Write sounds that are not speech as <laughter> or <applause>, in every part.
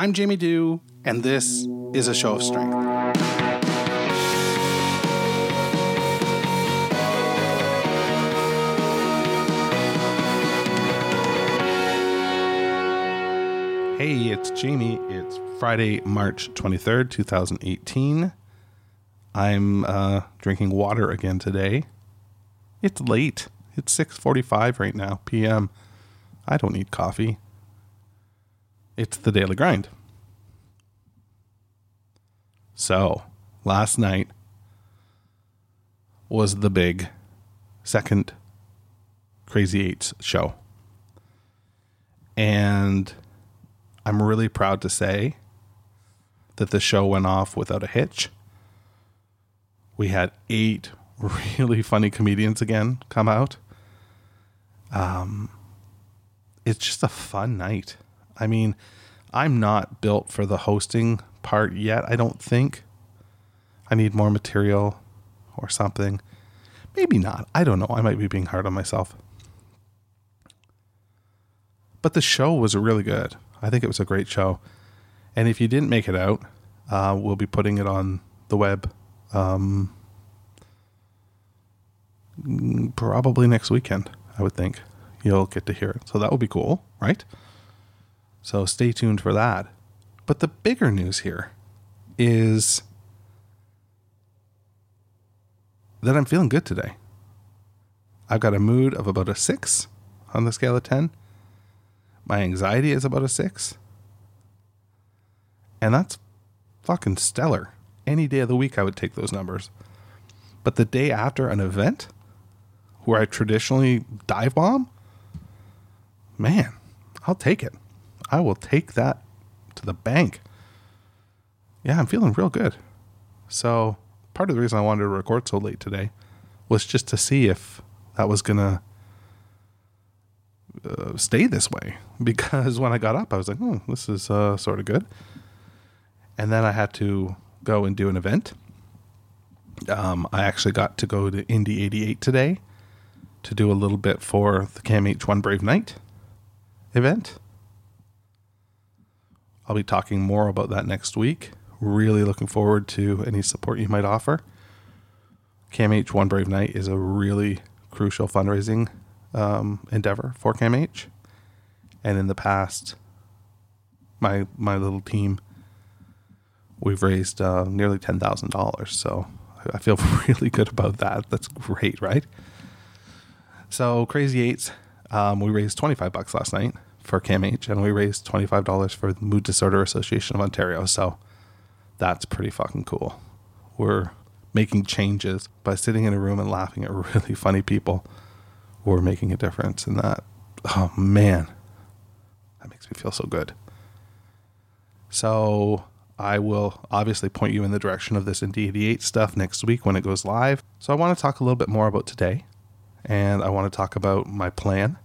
I'm Jamie Dew, and this is a show of strength. Hey, it's Jamie. It's Friday, March 23rd, 2018. I'm uh, drinking water again today. It's late. It's 6:45 right now p.m. I don't need coffee. It's the daily grind. So, last night was the big second Crazy Eights show. And I'm really proud to say that the show went off without a hitch. We had eight <laughs> really funny comedians again come out. Um, it's just a fun night. I mean, I'm not built for the hosting part yet, I don't think. I need more material or something. Maybe not. I don't know. I might be being hard on myself. But the show was really good. I think it was a great show. And if you didn't make it out, uh, we'll be putting it on the web um, probably next weekend, I would think. You'll get to hear it. So that will be cool, right? So stay tuned for that. But the bigger news here is that I'm feeling good today. I've got a mood of about a six on the scale of 10. My anxiety is about a six. And that's fucking stellar. Any day of the week, I would take those numbers. But the day after an event where I traditionally dive bomb, man, I'll take it. I will take that to the bank. Yeah, I'm feeling real good. So, part of the reason I wanted to record so late today was just to see if that was going to uh, stay this way. <laughs> Because when I got up, I was like, oh, this is uh, sort of good. And then I had to go and do an event. Um, I actually got to go to Indie88 today to do a little bit for the CAMH One Brave Night event. I'll be talking more about that next week. Really looking forward to any support you might offer. CAMH One Brave Night is a really crucial fundraising um, endeavor for CAMH. And in the past, my my little team, we've raised uh, nearly ten thousand dollars. So I feel <laughs> really good about that. That's great, right? So Crazy Eights, um, we raised twenty five bucks last night for CAMH, and we raised twenty five dollars for the Mood Disorder Association of Ontario. So that's pretty fucking cool. We're making changes by sitting in a room and laughing at <laughs> really funny people. We're making a difference in that. Oh man, that makes me feel so good. So I will obviously point you in the direction of this Indie88 stuff next week when it goes live. So I want to talk a little bit more about today, and I want to talk about my plan.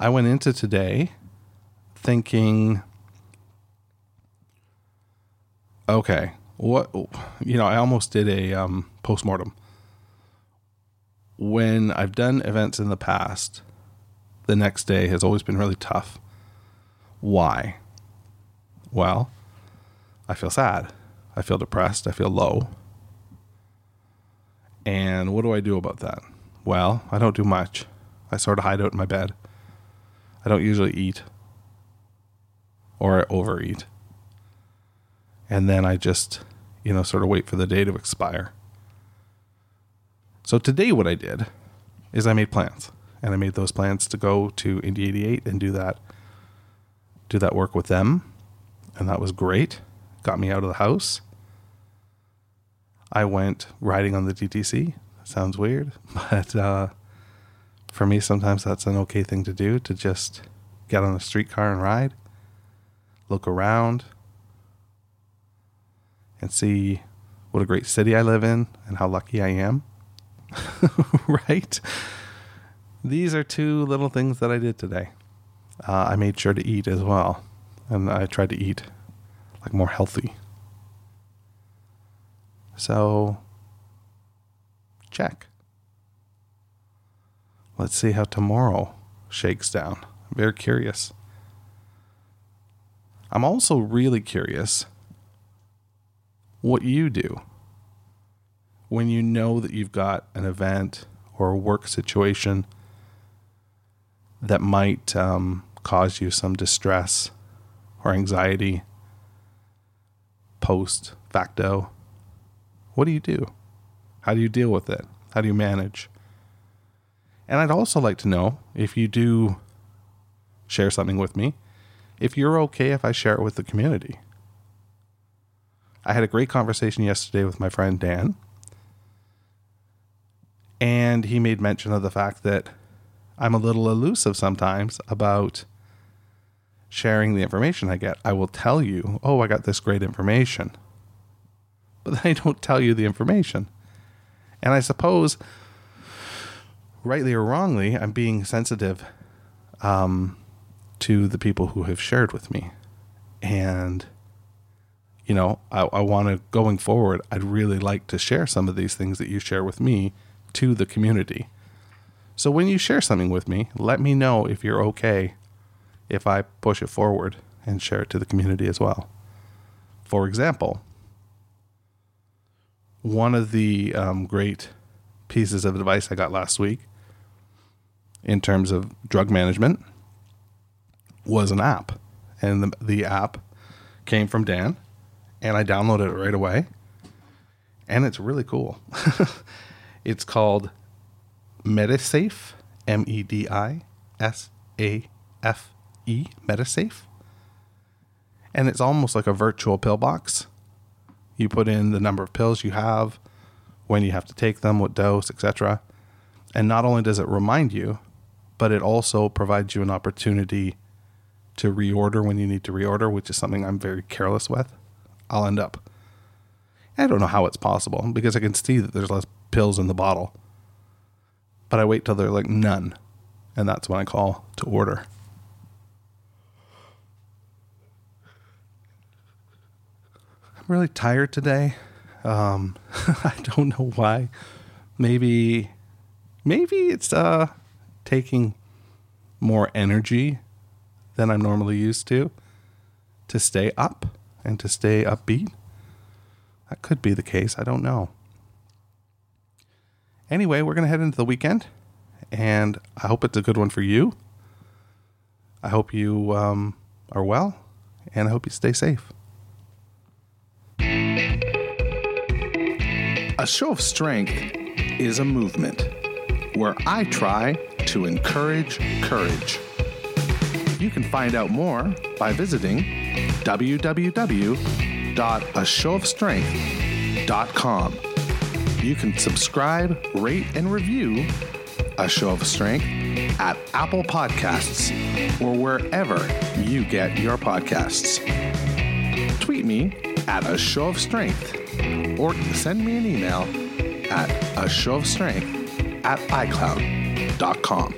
I went into today thinking, okay, what you know, I almost did a um, postmortem. When I've done events in the past, the next day has always been really tough. Why? Well, I feel sad. I feel depressed. I feel low. And what do I do about that? Well, I don't do much. I sort of hide out in my bed. I don't usually eat or I overeat. And then I just, you know, sort of wait for the day to expire. So today, what I did is I made plans, and I made those plans to go to Indie88 and do that, do that work with them, and that was great. Got me out of the house. I went riding on the TTC. Sounds weird, <laughs> but uh, for me, sometimes that's an okay thing to do to just get on a streetcar and ride, look around, and see what a great city I live in and how lucky I am. <laughs> right? These are two little things that I did today. Uh, I made sure to eat as well, and I tried to eat like more healthy. So, check. Let's see how tomorrow shakes down. I'm very curious. I'm also really curious what you do when you know that you've got an event or a work situation that might um, cause you some distress or anxiety post facto. What do you do? How do you deal with it? How do you manage? And I'd also like to know if you do share something with me, if you're okay if I share it with the community. I had a great conversation yesterday with my friend Dan, and he made mention of the fact that I'm a little elusive sometimes about sharing the information I get. I will tell you, oh, I got this great information, but then I don't tell you the information. And I suppose, rightly or wrongly, I'm being sensitive um, to the people who have shared with me. And, you know, I, I want to, going forward, I'd really like to share some of these things that you share with me to the community. So when you share something with me, let me know if you're okay if I push it forward and share it to the community as well. For example, one of the um, great pieces of advice I got last week in terms of drug management was an app. And the, the app came from Dan, and I downloaded it right away. And it's really cool. <laughs> it's called Medisafe, M E D I S A F E, Medisafe. And it's almost like a virtual pill box. You put in the number of pills you have, when you have to take them, what dose, etc. And not only does it remind you, but it also provides you an opportunity to reorder when you need to reorder, which is something I'm very careless with. I'll end up. I don't know how it's possible because I can see that there's less pills in the bottle. But I wait till they're like none. And that's when I call to order. I'm really tired today. Um, <laughs> I don't know why. Maybe, maybe it's uh, taking more energy than I'm normally used to to stay up and to stay upbeat. That could be the case. I don't know. Anyway, we're going to head into the weekend, and I hope it's a good one for you. I hope you um, are well, and I hope you stay safe. A show of strength is a movement where I try to encourage courage. You can find out more by visiting www.ashowofstrength.com. You can subscribe, rate, and review A Show of Strength at Apple Podcasts or wherever you get your podcasts. Tweet me at A Show of Strength or send me an email at A Show of Strength at iCloud.com.